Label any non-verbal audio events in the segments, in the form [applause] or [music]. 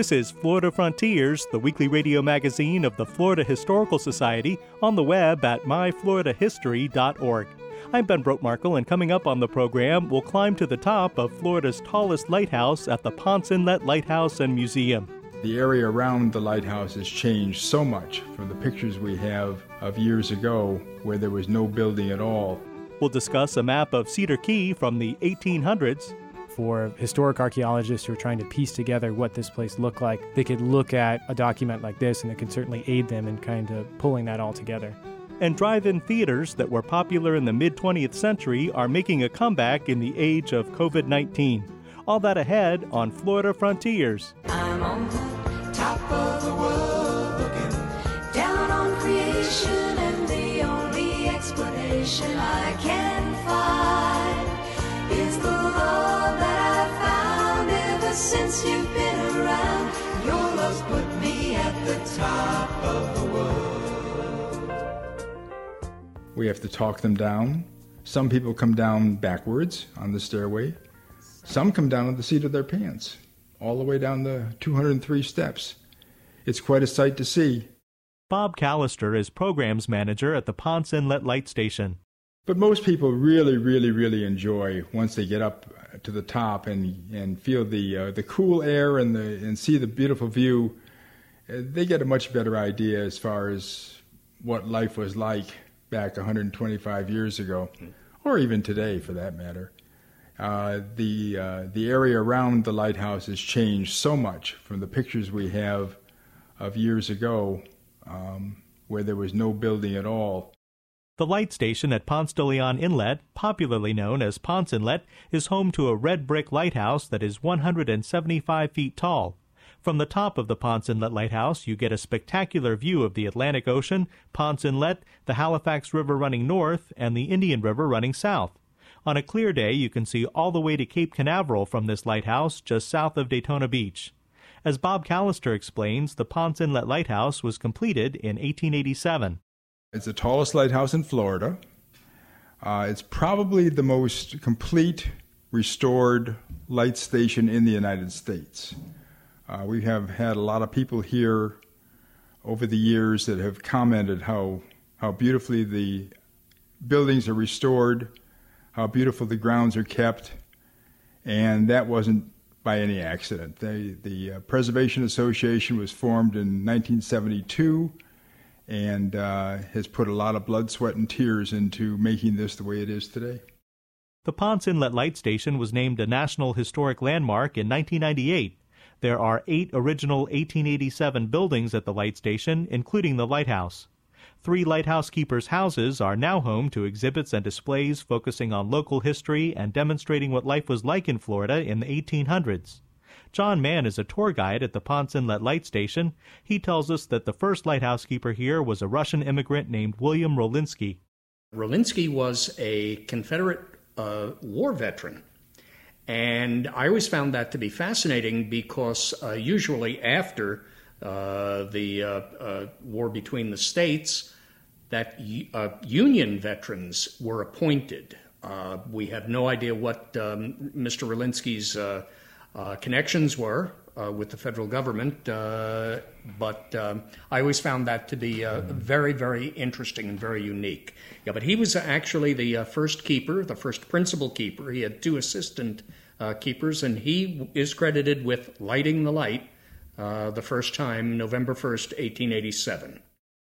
This is Florida Frontiers, the weekly radio magazine of the Florida Historical Society, on the web at myfloridahistory.org. I'm Ben Brotemarkle, and coming up on the program, we'll climb to the top of Florida's tallest lighthouse at the Ponce Inlet Lighthouse and Museum. The area around the lighthouse has changed so much from the pictures we have of years ago where there was no building at all. We'll discuss a map of Cedar Key from the 1800s for historic archaeologists who are trying to piece together what this place looked like, they could look at a document like this and it could certainly aid them in kind of pulling that all together. And drive in theaters that were popular in the mid 20th century are making a comeback in the age of COVID 19. All that ahead on Florida Frontiers. Since you've been around. Your love's put me at the top of the world. We have to talk them down. Some people come down backwards on the stairway. Some come down on the seat of their pants, all the way down the 203 steps. It's quite a sight to see. Bob Callister is programs manager at the Ponce Inlet Light Station. But most people really, really, really enjoy once they get up to the top and and feel the uh, the cool air and the and see the beautiful view. Uh, they get a much better idea as far as what life was like back 125 years ago, or even today, for that matter. Uh, the uh, the area around the lighthouse has changed so much from the pictures we have of years ago, um, where there was no building at all. The light station at Ponce de Leon Inlet, popularly known as Ponce Inlet, is home to a red brick lighthouse that is 175 feet tall. From the top of the Ponce Inlet Lighthouse, you get a spectacular view of the Atlantic Ocean, Ponce Inlet, the Halifax River running north, and the Indian River running south. On a clear day, you can see all the way to Cape Canaveral from this lighthouse, just south of Daytona Beach. As Bob Callister explains, the Ponce Inlet Lighthouse was completed in 1887. It's the tallest lighthouse in Florida. Uh, it's probably the most complete restored light station in the United States. Uh, we have had a lot of people here over the years that have commented how how beautifully the buildings are restored, how beautiful the grounds are kept, and that wasn't by any accident. They, the uh, Preservation Association was formed in 1972 and uh, has put a lot of blood, sweat, and tears into making this the way it is today. The Ponce Inlet Light Station was named a National Historic Landmark in 1998. There are eight original 1887 buildings at the light station, including the lighthouse. Three lighthouse keepers' houses are now home to exhibits and displays focusing on local history and demonstrating what life was like in Florida in the 1800s. John Mann is a tour guide at the Ponce Inlet Light Station. He tells us that the first lighthouse keeper here was a Russian immigrant named William Rowlinski. Rowlinski was a Confederate uh, war veteran. And I always found that to be fascinating because uh, usually after uh, the uh, uh war between the states, that uh, Union veterans were appointed. We have no idea what um, Mr. Rowlinski's connections were with the federal government, but um, I always found that to be very, very interesting and very unique. Yeah, but he was actually the first keeper, the first principal keeper. He had two assistant uh, keepers, and he is credited with lighting the light uh, the first time, November 1st, 1887.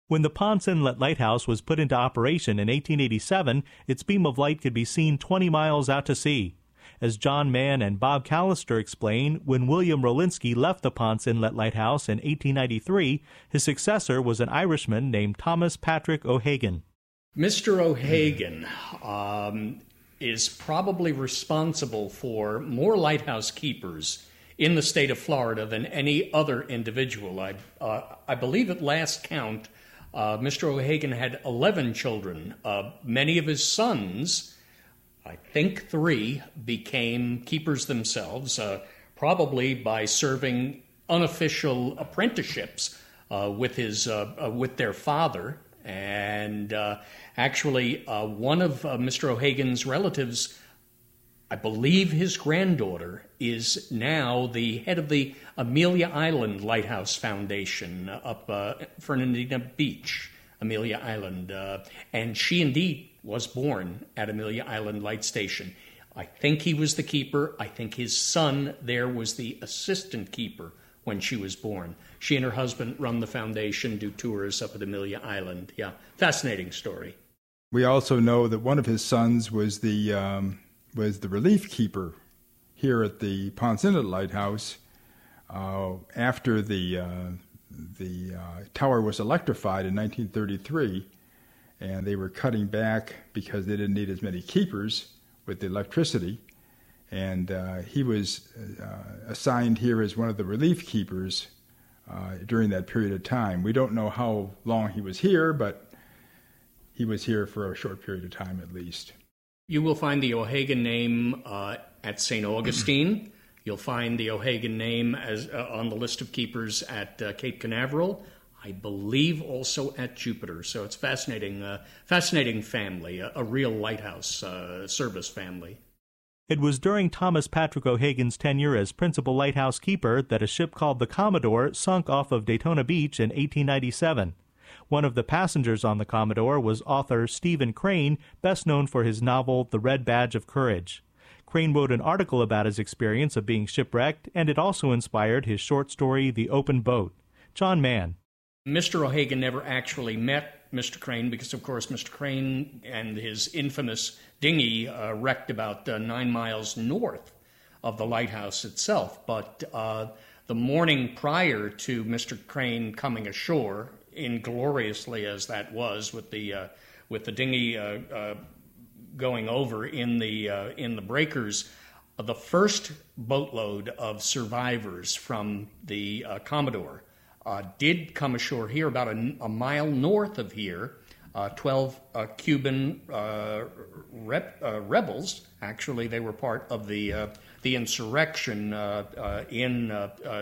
When the Ponce Inlet Lighthouse was put into operation in 1887, its beam of light could be seen 20 miles out to sea. As John Mann and Bob Callister explain, when William Rowlinski left the Ponce Inlet Lighthouse in 1893, his successor was an Irishman named Thomas Patrick O'Hagan. Mr. O'Hagan um, is probably responsible for more lighthouse keepers in the state of Florida than any other individual. I, uh, I believe at last count, uh, Mr. O'Hagan had 11 children. Uh, many of his sons, I think three, became keepers themselves, uh, probably by serving unofficial apprenticeships uh, with, his, uh, with their father. And actually, one of Mr. O'Hagan's relatives I believe his granddaughter is now the head of the Amelia Island Lighthouse Foundation up uh, Fernandina Beach, Amelia Island. Uh, and she indeed was born at Amelia Island Light Station. I think he was the keeper. I think his son there was the assistant keeper when she was born. She and her husband run the foundation, do tours up at Amelia Island. Yeah, fascinating story. We also know that one of his sons was the um, was the relief keeper here at the Ponce Lighthouse uh, after the uh, the uh, tower was electrified in 1933, and they were cutting back because they didn't need as many keepers with the electricity. And uh, he was uh, assigned here as one of the relief keepers uh, during that period of time. We don't know how long he was here, but he was here for a short period of time at least. You will find the O'Hagan name uh, at St. Augustine. You'll find the O'Hagan name as uh, on the list of keepers at uh, Cape Canaveral. I believe also at Jupiter. So it's fascinating, uh, fascinating family, a, a real lighthouse uh, service family. It was during Thomas Patrick O'Hagan's tenure as principal lighthouse keeper that a ship called the Commodore sunk off of Daytona Beach in 1897. One of the passengers on the Commodore was author Stephen Crane, best known for his novel The Red Badge of Courage. Crane wrote an article about his experience of being shipwrecked, and it also inspired his short story The Open Boat. John Mann. Mr. O'Hagan never actually met Mr. Crane because, of course, Mr. Crane and his infamous dinghy uh, wrecked about uh, nine miles north of the lighthouse itself. But uh, the morning prior to Mr. Crane coming ashore, ingloriously as that was, with the uh, with the dinghy uh, uh, going over in the in the breakers, the first boatload of survivors from the Commodore did come ashore here, about a, a mile north of here. Uh, 12 uh, Cuban uh, rep, rebels. Actually, they were part of the the insurrection in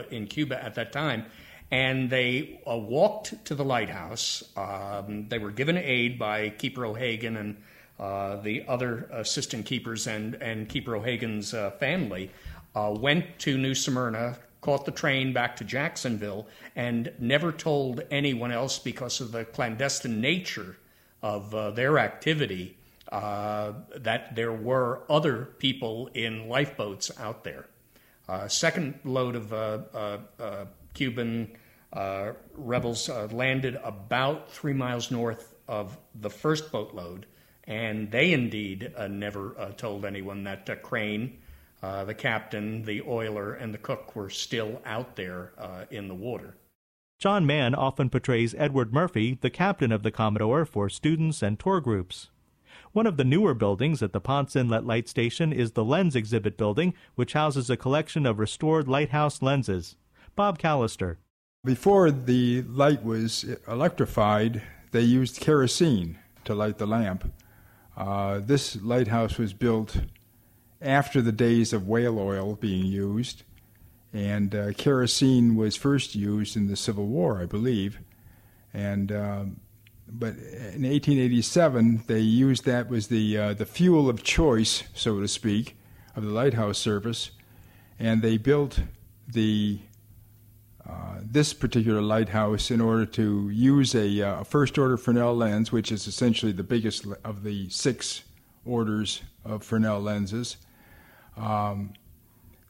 in Cuba at that time, and they uh, walked to the lighthouse. Um, they were given aid by Keeper O'Hagan and uh, the other assistant keepers and, and Keeper O'Hagan's uh, family. Uh, went to New Smyrna, caught the train back to Jacksonville, and never told anyone else because of the clandestine nature of uh, their activity uh, that there were other people in lifeboats out there. second load of Cuban uh, rebels uh, landed about three miles north of the first boatload, and they indeed uh, never uh, told anyone that uh, Crane, uh, the captain, the oiler, and the cook were still out there in the water. John Mann often portrays Edward Murphy, the captain of the Commodore, for students and tour groups. One of the newer buildings at the Ponce Inlet Light Station is the Lens Exhibit Building, which houses a collection of restored lighthouse lenses. Bob Callister. Before the light was electrified, they used kerosene to light the lamp. Uh, this lighthouse was built after the days of whale oil being used, and uh, kerosene was first used in the Civil War, I believe. And um, but in 1887, they used that was the uh, the fuel of choice, so to speak, of the lighthouse service, and they built the uh, this particular lighthouse in order to use a, uh, first order Fresnel lens, which is essentially the biggest of the six orders of Fresnel lenses. Um,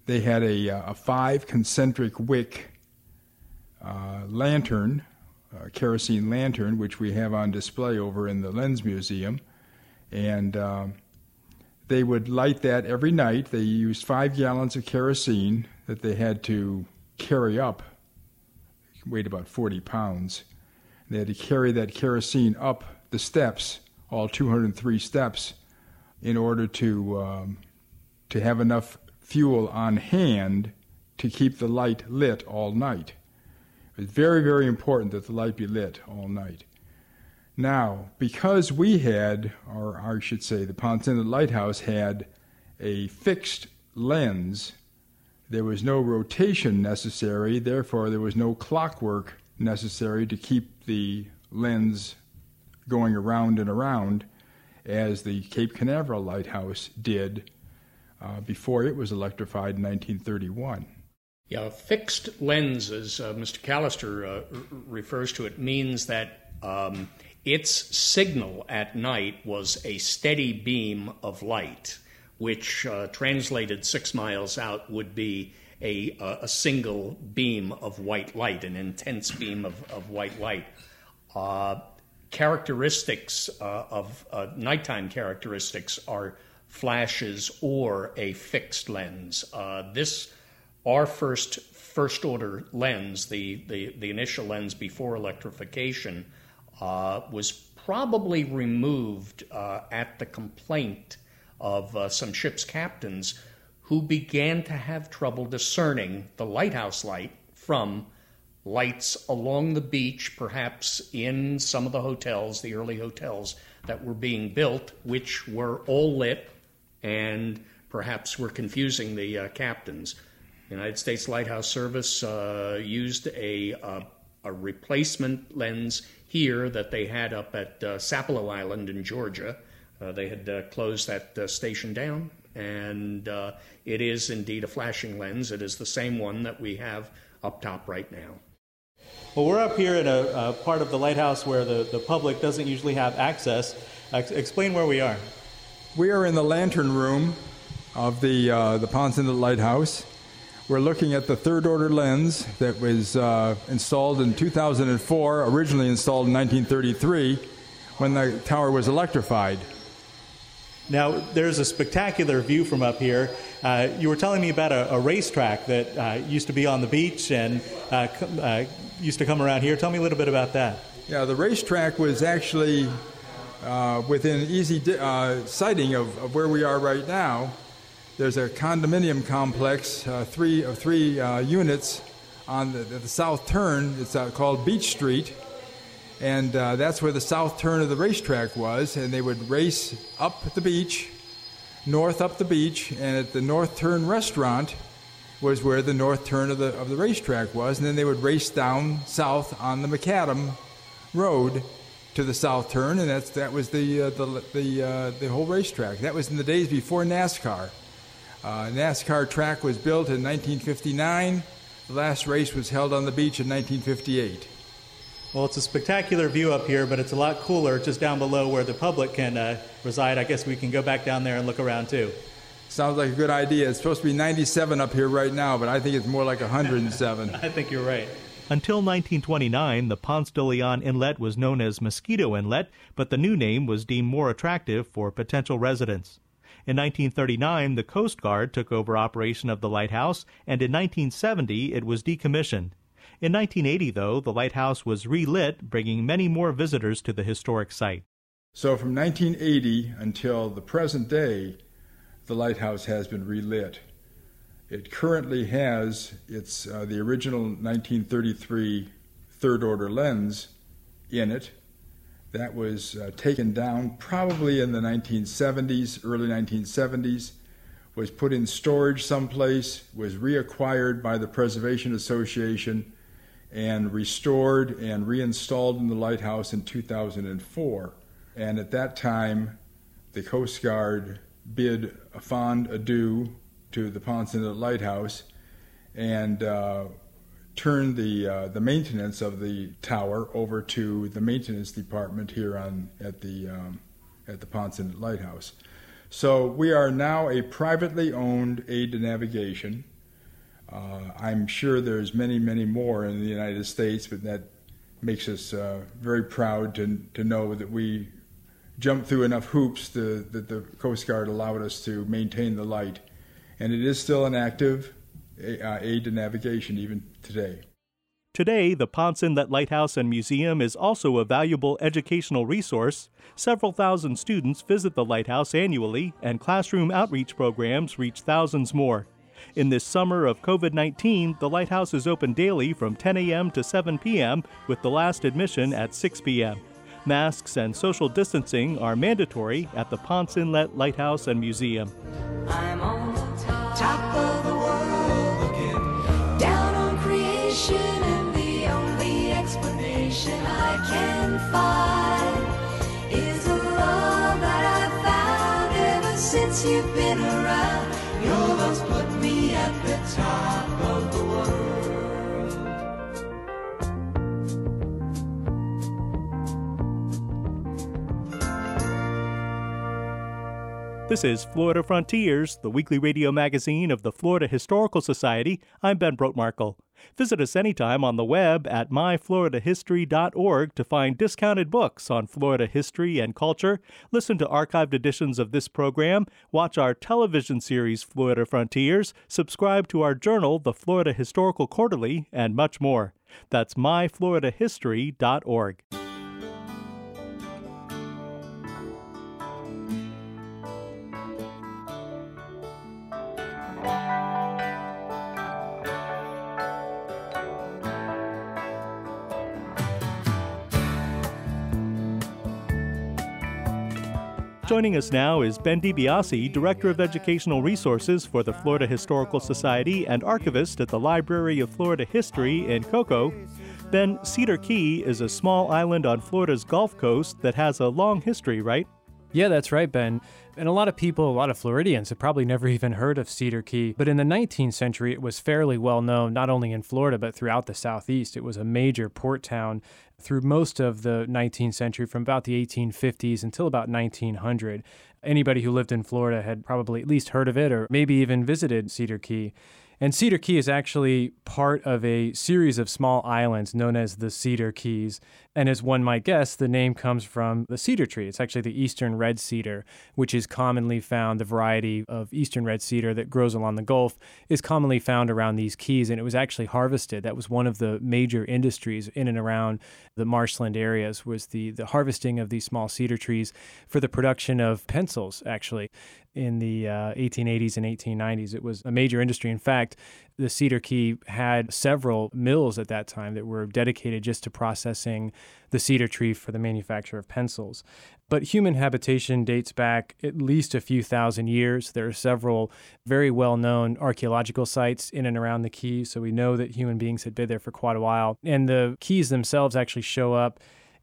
they had a, uh, a, five concentric wick uh, lantern, kerosene lantern, which we have on display over in the Lens Museum. And um, they would light that every night. They used five gallons of kerosene that they had to carry up weighed about 40 pounds. They had to carry that kerosene up the steps all 203 steps in order to um, to have enough fuel on hand to keep the light lit all night. It's very, very important that the light be lit all night. Now, because we had, or I should say, the Ponce Inlet Lighthouse had a fixed lens, there was no rotation necessary, therefore, there was no clockwork necessary to keep the lens going around and around as the Cape Canaveral Lighthouse did uh, before it was electrified in 1931. Yeah, fixed lens, as uh, Mr. Callister uh, r- refers to it, means that um, its signal at night was a steady beam of light, which uh, translated six miles out would be a, a, single beam of white light, an intense beam of, of white light. Uh, characteristics uh, of uh, nighttime characteristics are flashes or a fixed lens. Uh, this, our first first order lens, the, the, the initial lens before electrification, uh, was probably removed uh, at the complaint of uh, some ship's captains who began to have trouble discerning the lighthouse light from lights along the beach, perhaps in some of the hotels, the early hotels that were being built, which were all lit and perhaps we're confusing the uh, captains. The United States Lighthouse Service uh, used a, uh, a replacement lens here that they had up at uh, Sapelo Island in Georgia. Uh, they had closed that station down, and it is indeed a flashing lens. It is the same one that we have up top right now. Well, we're up here in a, a part of the lighthouse where the, the public doesn't usually have access. explain where we are. We are in the lantern room of the, uh, the Ponce Inlet Lighthouse. We're looking at the third order lens that was uh, installed in 2004, originally installed in 1933 when the tower was electrified. Now, there's a spectacular view from up here. Uh, you were telling me about a, a racetrack that uh, used to be on the beach and uh, uh, used to come around here. Tell me a little bit about that. Yeah, the racetrack was actually uh, within easy di- uh, sighting of, of, where we are right now, there's a condominium complex, uh, three of three uh, units on the, the, south turn. It's uh, called Beach Street, and that's where the south turn of the racetrack was. And they would race up the beach, north up the beach, and at the north turn restaurant was where the north turn of the of the racetrack was. And then they would race down south on the Macadam Road to the south turn, and that's that was the uh, the the uh, the whole racetrack. That was in the days before NASCAR. Uh, NASCAR track was built in 1959. The last race was held on the beach in 1958. Well, it's a spectacular view up here, but it's a lot cooler just down below where the public can uh, reside. I guess we can go back down there and look around too. Sounds like a good idea. It's supposed to be 97 up here right now, but I think it's more like 107. [laughs] I think you're right. Until 1929, the Ponce de Leon Inlet was known as Mosquito Inlet, but the new name was deemed more attractive for potential residents. In 1939, the Coast Guard took over operation of the lighthouse, and in 1970 it was decommissioned. In 1980, though, the lighthouse was relit, bringing many more visitors to the historic site. So from 1980 until the present day, the lighthouse has been relit. It currently has its uh, the original 1933 third order lens in it. That was uh, taken down probably in the 1970s, early 1970s, was put in storage someplace, was reacquired by the Preservation Association, and restored and reinstalled in the lighthouse in 2004. And at that time, the Coast Guard bid a fond adieu to the Ponce Inlet Lighthouse and uh, turned the uh, the maintenance of the tower over to the maintenance department here on at the um, at the Ponce Inlet Lighthouse. So we are now a privately owned aid to navigation. Uh, I'm sure there's many, many more in the United States, but that makes us uh, very proud to, to know that we jumped through enough hoops to, that the Coast Guard allowed us to maintain the light and it is still an active uh, aid to navigation even today. Today, the Ponce Inlet Lighthouse and Museum is also a valuable educational resource. Several thousand students visit the lighthouse annually, and classroom outreach programs reach thousands more. In this summer of COVID 19, the lighthouse is open daily from 10 a.m. to 7 p.m., with the last admission at 6 p.m. Masks and social distancing are mandatory at the Ponce Inlet Lighthouse and Museum. Since you've been around. Your love's put me at the top of the world. This is Florida Frontiers, the weekly radio magazine of the Florida Historical Society. I'm Ben Brotemarkle. Visit us anytime on the web at myfloridahistory.org to find discounted books on Florida history and culture, listen to archived editions of this program, watch our television series Florida Frontiers, subscribe to our journal, the Florida Historical Quarterly, and much more. That's myfloridahistory.org. Joining us now is Ben DiBiase, Director of Educational Resources for the Florida Historical Society and archivist at the Library of Florida History in Cocoa. Ben, Cedar Key is a small island on Florida's Gulf Coast that has a long history, right? Yeah, that's right, Ben. And a lot of people, a lot of Floridians, have probably never even heard of Cedar Key. But in the 19th century, it was fairly well known, not only in Florida, but throughout the Southeast. It was a major port town through most of the 19th century, from about the 1850s until about 1900. Anybody who lived in Florida had probably at least heard of it or maybe even visited Cedar Key. And Cedar Key is actually part of a series of small islands known as the Cedar Keys. And as one might guess, the name comes from the cedar tree. It's actually the eastern red cedar, which is commonly found, the variety of eastern red cedar that grows along the Gulf is commonly found around these keys. And it was actually harvested. That was one of the major industries in and around the marshland areas was the, the harvesting of these small cedar trees for the production of pencils, actually in the uh, 1880s and 1890s. It was a major industry. In fact, the Cedar Key had several mills at that time that were dedicated just to processing the cedar tree for the manufacture of pencils. But human habitation dates back at least a few thousand years. There are several very well known archaeological sites in and around the Keys, so we know that human beings had been there for quite a while. And the Keys themselves actually show up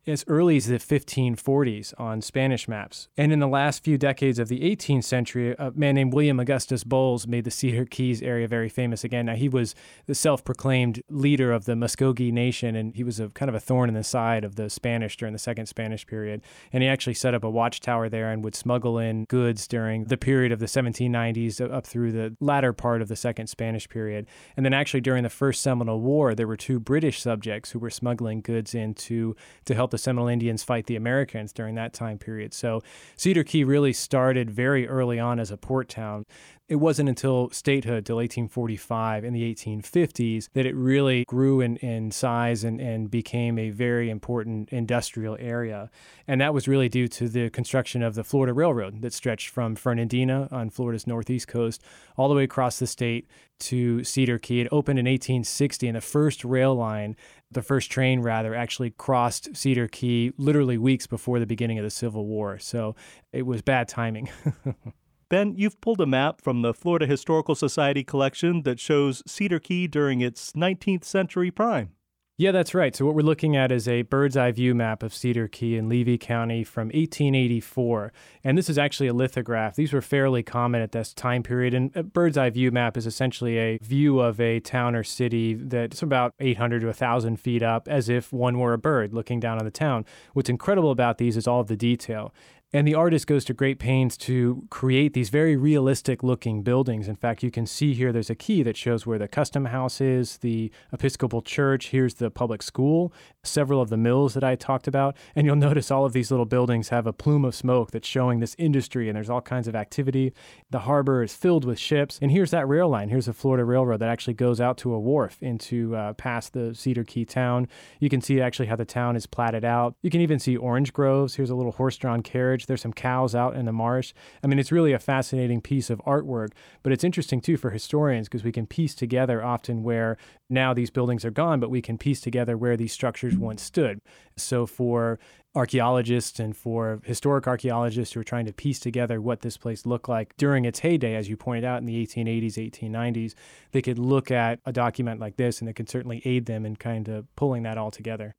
as early as the 1540s on Spanish maps. And in the last few decades of the 18th century, a man named William Augustus Bowles made the Cedar Keys area very famous again. Now, he was the self proclaimed leader of the Muskogee Nation, and he was a kind of a thorn in the side of the Spanish during the Second Spanish period. And he actually set up a watchtower there and would smuggle in goods during the period of the 1790s up through the latter part of the Second Spanish period. And then, actually, during the First Seminole War, there were two British subjects who were smuggling goods in to, to help the Seminole Indians fight the Americans during that time period. So Cedar Key really started very early on as a port town. It wasn't until statehood, till 1845 in the 1850s, that it really grew in, in size and, and became a very important industrial area. And that was really due to the construction of the Florida Railroad that stretched from Fernandina on Florida's northeast coast all the way across the state to Cedar Key. It opened in 1860, and the first rail line, the first train rather, actually crossed Cedar Key literally weeks before the beginning of the Civil War. So it was bad timing. [laughs] Ben, you've pulled a map from the Florida Historical Society collection that shows Cedar Key during its 19th century prime. Yeah, that's right. So, what we're looking at is a bird's eye view map of Cedar Key in Levy County from 1884. And this is actually a lithograph. These were fairly common at this time period. And a bird's eye view map is essentially a view of a town or city that's about 800 to 1,000 feet up, as if one were a bird looking down on the town. What's incredible about these is all of the detail. And the artist goes to great pains to create these very realistic looking buildings. In fact, you can see here there's a key that shows where the custom house is, the Episcopal Church, here's the public school, several of the mills that I talked about. And you'll notice all of these little buildings have a plume of smoke that's showing this industry, and there's all kinds of activity. The harbor is filled with ships. And here's that rail line. Here's the Florida Railroad that actually goes out to a wharf into uh, past the Cedar Key town. You can see actually how the town is platted out. You can even see orange groves. Here's a little horse drawn carriage. There's some cows out in the marsh. I mean, it's really a fascinating piece of artwork, but it's interesting too for historians because we can piece together often where now these buildings are gone, but we can piece together where these structures once stood. So for archaeologists and for historic archaeologists who are trying to piece together what this place looked like during its heyday, as you pointed out in the 1880s, 1890s, they could look at a document like this and it could certainly aid them in kind of pulling that all together.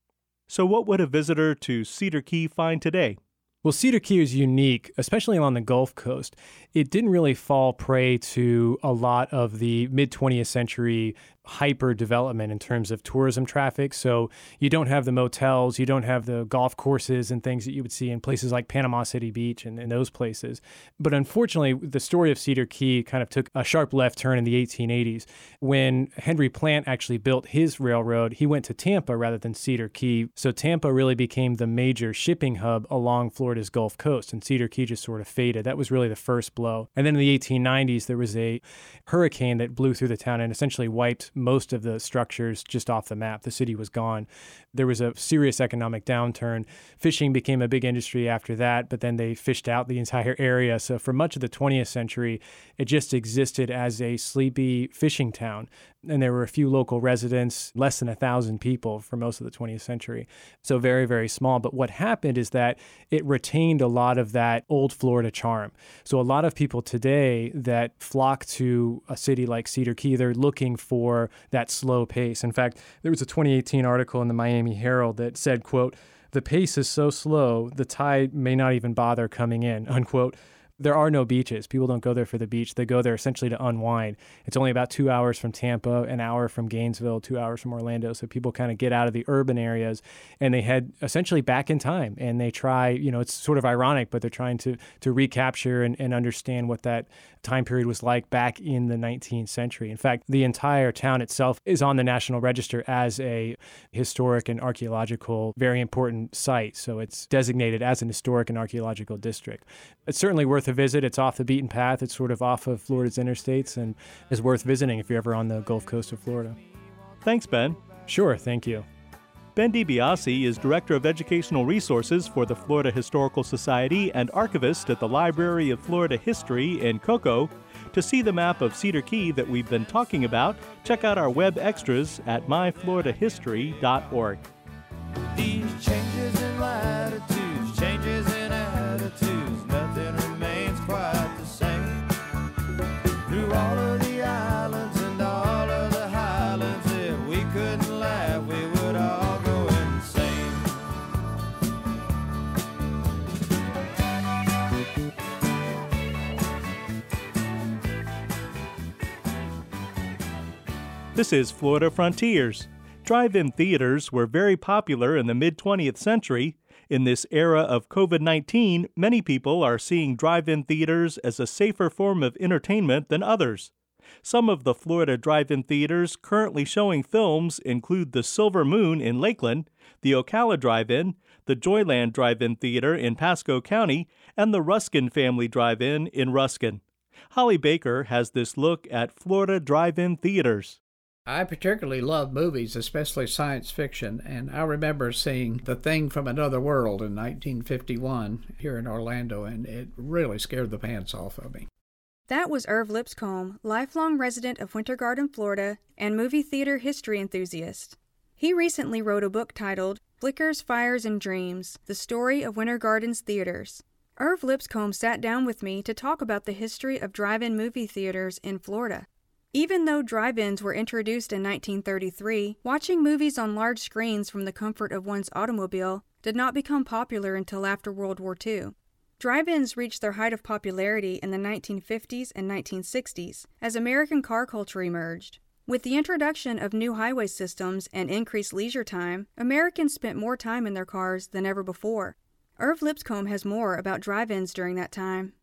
So, what would a visitor to Cedar Key find today? Well, Cedar Key is unique, especially along the Gulf Coast. It didn't really fall prey to a lot of the mid 20th century hyper development in terms of tourism traffic. So you don't have the motels, you don't have the golf courses and things that you would see in places like Panama City Beach and, and those places. But unfortunately, the story of Cedar Key kind of took a sharp left turn in the 1880s. When Henry Plant actually built his railroad, he went to Tampa rather than Cedar Key. So Tampa really became the major shipping hub along Florida's Gulf Coast, and Cedar Key just sort of faded. That was really the first blow. And then in the 1890s, there was a hurricane that blew through the town and essentially wiped most of the structures just off the map. The city was gone. There was a serious economic downturn. Fishing became a big industry after that, but then they fished out the entire [laughs] area. So for much of the 20th century, it just existed as a sleepy fishing town and there were a few local residents, less than a thousand people for most of the 20th century. So very, very small. But what happened is that it retained a lot of that old Florida charm. So a lot of people today that flock to a city like Cedar Key, they're looking for that slow pace. In fact, there was a 2018 article in the Miami Herald that said, quote, the pace is so slow, the tide may not even bother coming in, unquote there are no beaches. People don't go there for the beach. They go there essentially to unwind. It's only about two hours from Tampa, an hour from Gainesville, two hours from Orlando. So people kind of get out of the urban areas and they head essentially back in time and they try, you know, it's sort of ironic, but they're trying to to recapture and, and understand what that time period was like back in the 19th century. In fact, the entire town itself is on the National Register as a historic and archaeological, very important site. So it's designated as an historic and archaeological district. It's certainly worth a visit. It's off the beaten path. It's sort of off of Florida's interstates and is worth visiting if you're ever on the Gulf Coast of Florida. Thanks, Ben. Sure, thank you. Ben DiBiase is Director of Educational Resources for the Florida Historical Society and archivist at the Library of Florida History in Cocoa. To see the map of Cedar Key that we've been talking about, check out our web extras at myfloridahistory.org. This is Florida Frontiers. Drive in theaters were very popular in the mid 20th century. In this era of COVID 19, many people are seeing drive in theaters as a safer form of entertainment than others. Some of the Florida drive in theaters currently showing films include the Silver Moon in Lakeland, the Ocala Drive In, the Joyland Drive In Theater in Pasco County, and the Ruskin Family Drive In in Ruskin. Holly Baker has this look at Florida drive in theaters. I particularly love movies, especially science fiction, and I remember seeing The Thing from Another World in 1951 here in Orlando, and it really scared the pants off of me. That was Irv Lipscomb, lifelong resident of Winter Garden, Florida, and movie theater history enthusiast. He recently wrote a book titled Flickers, Fires, and Dreams The Story of Winter Garden's Theaters. Irv Lipscomb sat down with me to talk about the history of drive in movie theaters in Florida. Even though drive ins were introduced in 1933, watching movies on large screens from the comfort of one's automobile did not become popular until after World War II. Drive ins reached their height of popularity in the 1950s and 1960s as American car culture emerged. With the introduction of new highway systems and increased leisure time, Americans spent more time in their cars than ever before. Irv Lipscomb has more about drive ins during that time.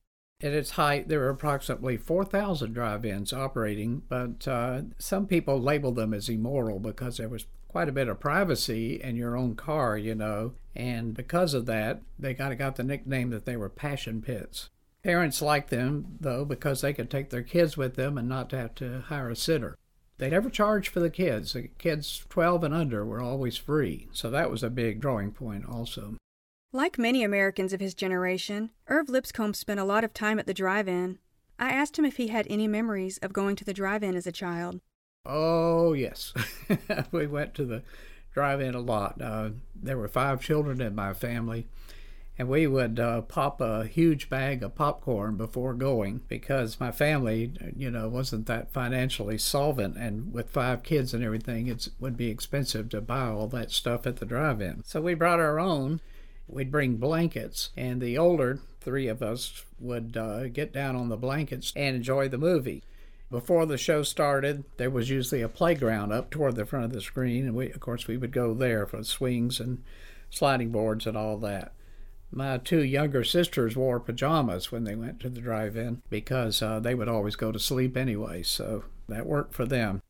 At its height, there were approximately 4,000 drive ins operating, but uh, some people labeled them as immoral because there was quite a bit of privacy in your own car, you know, and because of that, they kind of got the nickname that they were passion pits. Parents liked them, though, because they could take their kids with them and not have to hire a sitter. They never charged for the kids. The kids 12 and under were always free, so that was a big drawing point also. Like many Americans of his generation, Irv Lipscomb spent a lot of time at the drive in. I asked him if he had any memories of going to the drive in as a child. Oh, yes. [laughs] we went to the drive in a lot. Uh, there were five children in my family, and we would uh, pop a huge bag of popcorn before going because my family, you know, wasn't that financially solvent, and with five kids and everything, it would be expensive to buy all that stuff at the drive-in. So we brought our own. We'd bring blankets, and the older three of us would uh, get down on the blankets and enjoy the movie. Before the show started, there was usually a playground up toward the front of the screen, and we, of course, we would go there for swings and sliding boards and all that. My two younger sisters wore pajamas when they went to the drive-in because uh, they would always go to sleep anyway, so that worked for them.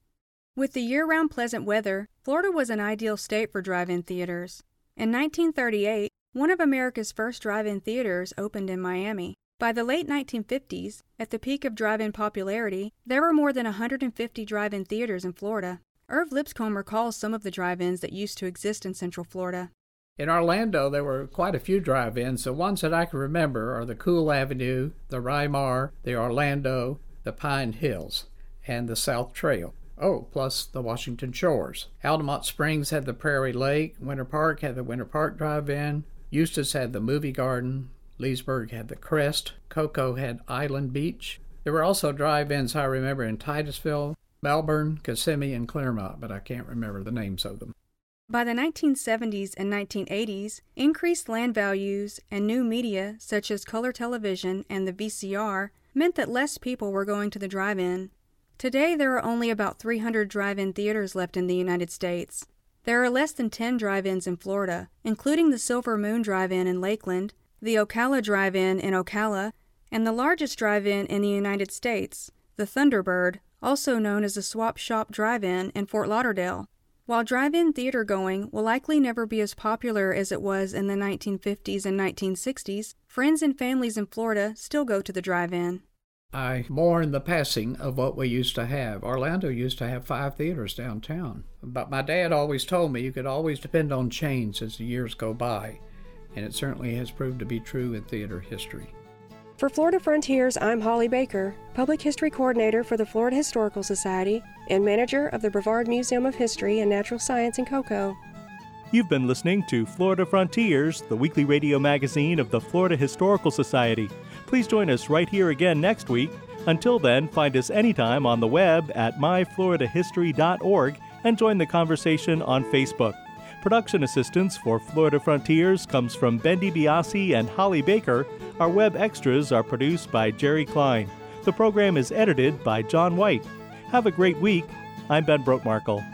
With the year-round pleasant weather, Florida was an ideal state for drive-in theaters. In 1938, one of America's first drive in theaters opened in Miami. By the late 1950s, at the peak of drive in popularity, there were more than 150 drive in theaters in Florida. Irv Lipscomb recalls some of the drive ins that used to exist in Central Florida. In Orlando, there were quite a few drive ins. The ones that I can remember are the Cool Avenue, the Rymar, the Orlando, the Pine Hills, and the South Trail. Oh, plus the Washington Shores. Altamonte Springs had the Prairie Lake. Winter Park had the Winter Park Drive In. Eustis had the Movie Garden. Leesburg had the Crest. Cocoa had Island Beach. There were also drive ins I remember in Titusville, Melbourne, Kissimmee, and Clermont, but I can't remember the names of them. By the 1970s and 1980s, increased land values and new media such as color television and the VCR meant that less people were going to the drive in. Today, there are only about 300 drive in theaters left in the United States. There are less than 10 drive ins in Florida, including the Silver Moon Drive In in Lakeland, the Ocala Drive In in Ocala, and the largest drive in in the United States, the Thunderbird, also known as the Swap Shop Drive In in Fort Lauderdale. While drive in theater going will likely never be as popular as it was in the 1950s and 1960s, friends and families in Florida still go to the drive in. I mourn the passing of what we used to have. Orlando used to have five theaters downtown. But my dad always told me you could always depend on change as the years go by, and it certainly has proved to be true in theater history. For Florida Frontiers, I'm Holly Baker, Public History Coordinator for the Florida Historical Society and manager of the Brevard Museum of History and Natural Science in Cocoa. You've been listening to Florida Frontiers, the weekly radio magazine of the Florida Historical Society. Please join us right here again next week. Until then, find us anytime on the web at myfloridahistory.org and join the conversation on Facebook. Production assistance for Florida Frontiers comes from Ben DiBiase and Holly Baker. Our web extras are produced by Jerry Klein. The program is edited by John White. Have a great week. I'm Ben Brotemarkle.